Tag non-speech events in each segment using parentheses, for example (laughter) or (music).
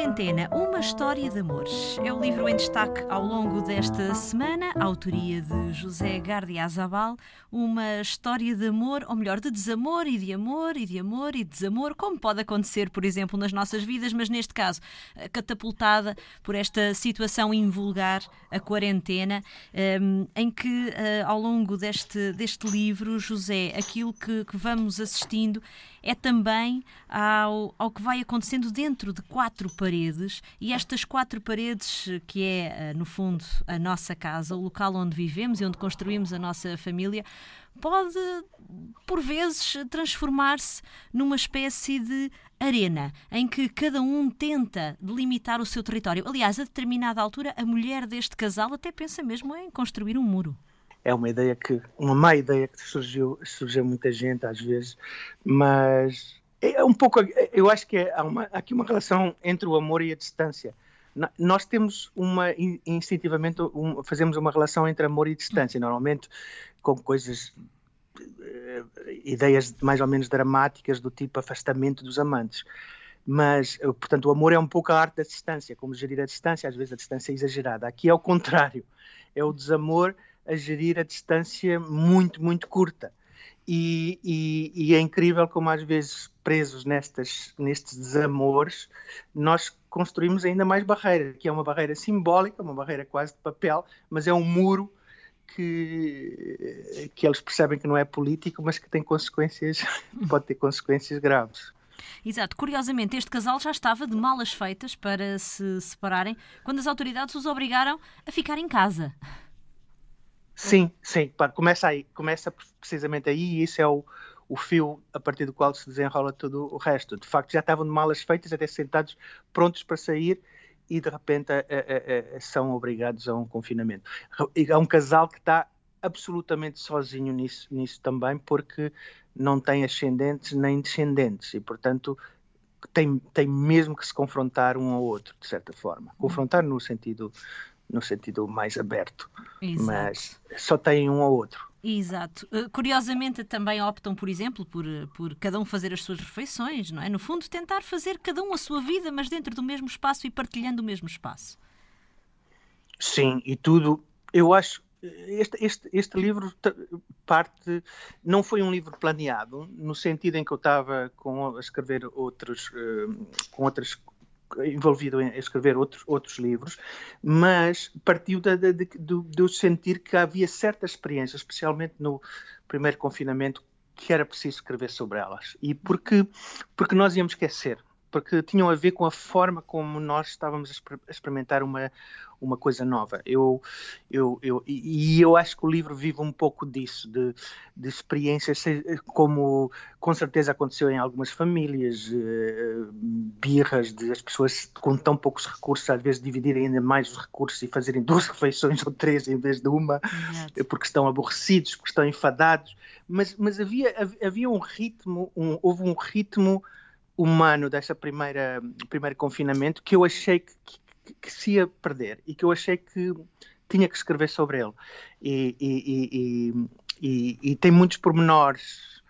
Quarentena, uma história de amores. É o livro em destaque ao longo desta semana, autoria de José Gardia Azabal, uma história de amor, ou melhor, de desamor e de amor e de amor e de desamor, como pode acontecer, por exemplo, nas nossas vidas, mas neste caso, eh, catapultada por esta situação invulgar, a quarentena, ehm, em que eh, ao longo deste, deste livro, José, aquilo que, que vamos assistindo é também ao, ao que vai acontecendo dentro de quatro paredes e estas quatro paredes, que é, eh, no fundo, a nossa casa, o local onde vivemos e onde construímos a nossa família, pode, por vezes, transformar-se numa espécie de arena, em que cada um tenta delimitar o seu território. Aliás, a determinada altura, a mulher deste casal até pensa mesmo em construir um muro é uma ideia que, uma má ideia que surgiu, surgiu muita gente às vezes, mas é um pouco, eu acho que é, há, uma, aqui uma relação entre o amor e a distância. Nós temos uma, instintivamente, um, fazemos uma relação entre amor e distância, normalmente com coisas, eh, ideias mais ou menos dramáticas do tipo afastamento dos amantes. Mas, eh, portanto, o amor é um pouco a arte da distância, como gerir a distância, às vezes a distância é exagerada. Aqui é o contrário, é o desamor a gerir a distância muito, muito curta. E, e, e, é incrível como às vezes presos nestas, nestes desamores nós construímos ainda mais barreiras, que é uma barreira simbólica, uma barreira quase de papel, mas é um muro que, que eles percebem que não é político, mas que tem consequências, (laughs) pode ter consequências graves. Exato. Curiosamente, este casal já estava de malas feitas para se separarem quando as autoridades os obrigaram a ficar em casa. Sim, sim, começa aí, começa precisamente aí e isso é o, o fio a partir do qual se desenrola todo o resto. De facto, já estavam de malas feitas, até sentados, prontos para sair e de repente são obrigados a um confinamento. É um casal que está absolutamente sozinho nisso, nisso também, porque não tem ascendentes nem descendentes e, portanto, tem, tem mesmo que se confrontar um ao outro, de certa forma. Confrontar no sentido no sentido mais aberto, Exato. mas só tem um ou outro. Exato. Eh, curiosamente também optam, por exemplo, por, por cada um fazer as suas refeições, não é? No fundo, tentar fazer cada um a sua vida, mas dentro do mesmo espaço e partilhando o mesmo espaço. Sim, e tudo. Eu acho. Este, este, este livro parte. Não foi um livro planeado, no sentido em que eu estava com, a escrever outros, eh, com outras envolvido em escrever outros, outros livros, mas partiu de, de, de, sentir que havia certas experiências, especialmente no primeiro confinamento, que era preciso escrever sobre elas. E porque, porque nós íamos esquecer, porque tinham a ver com a forma como nós estávamos a experimentar uma, uma coisa nova. Eu, eu, eu, e eu acho que o livro vive um pouco disso, de, de experiências, como com certeza aconteceu em algumas famílias, uh, birras de as pessoas com tão poucos recursos, às vezes dividirem ainda mais os recursos e fazerem duas (laughs) refeições ou três em vez de uma, porque estão aborrecidos, porque estão enfadados. Mas, mas havia, havia um ritmo, um, houve um ritmo humano dessa primeira primeiro confinamento que eu achei que, que, que, se ia perder e que eu achei que tinha que escrever sobre ele. E, e, e, e tem muitos pormenores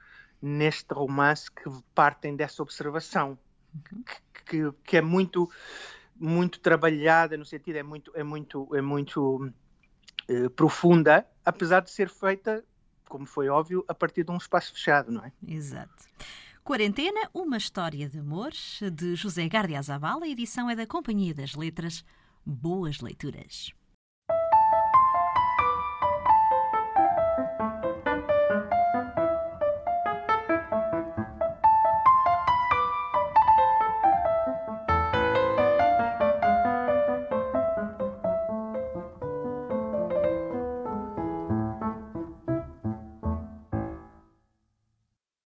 neste romance que partem dessa observação uhum. que, que, é muito muito trabalhada no sentido é muito é muito é muito eh, profunda apesar de ser feita como foi óbvio a partir de um espaço fechado não é? Exato Quarentena, uma história de amor, de José Gardia Zabala. A edição é da Companhia das Letras. Boas leituras.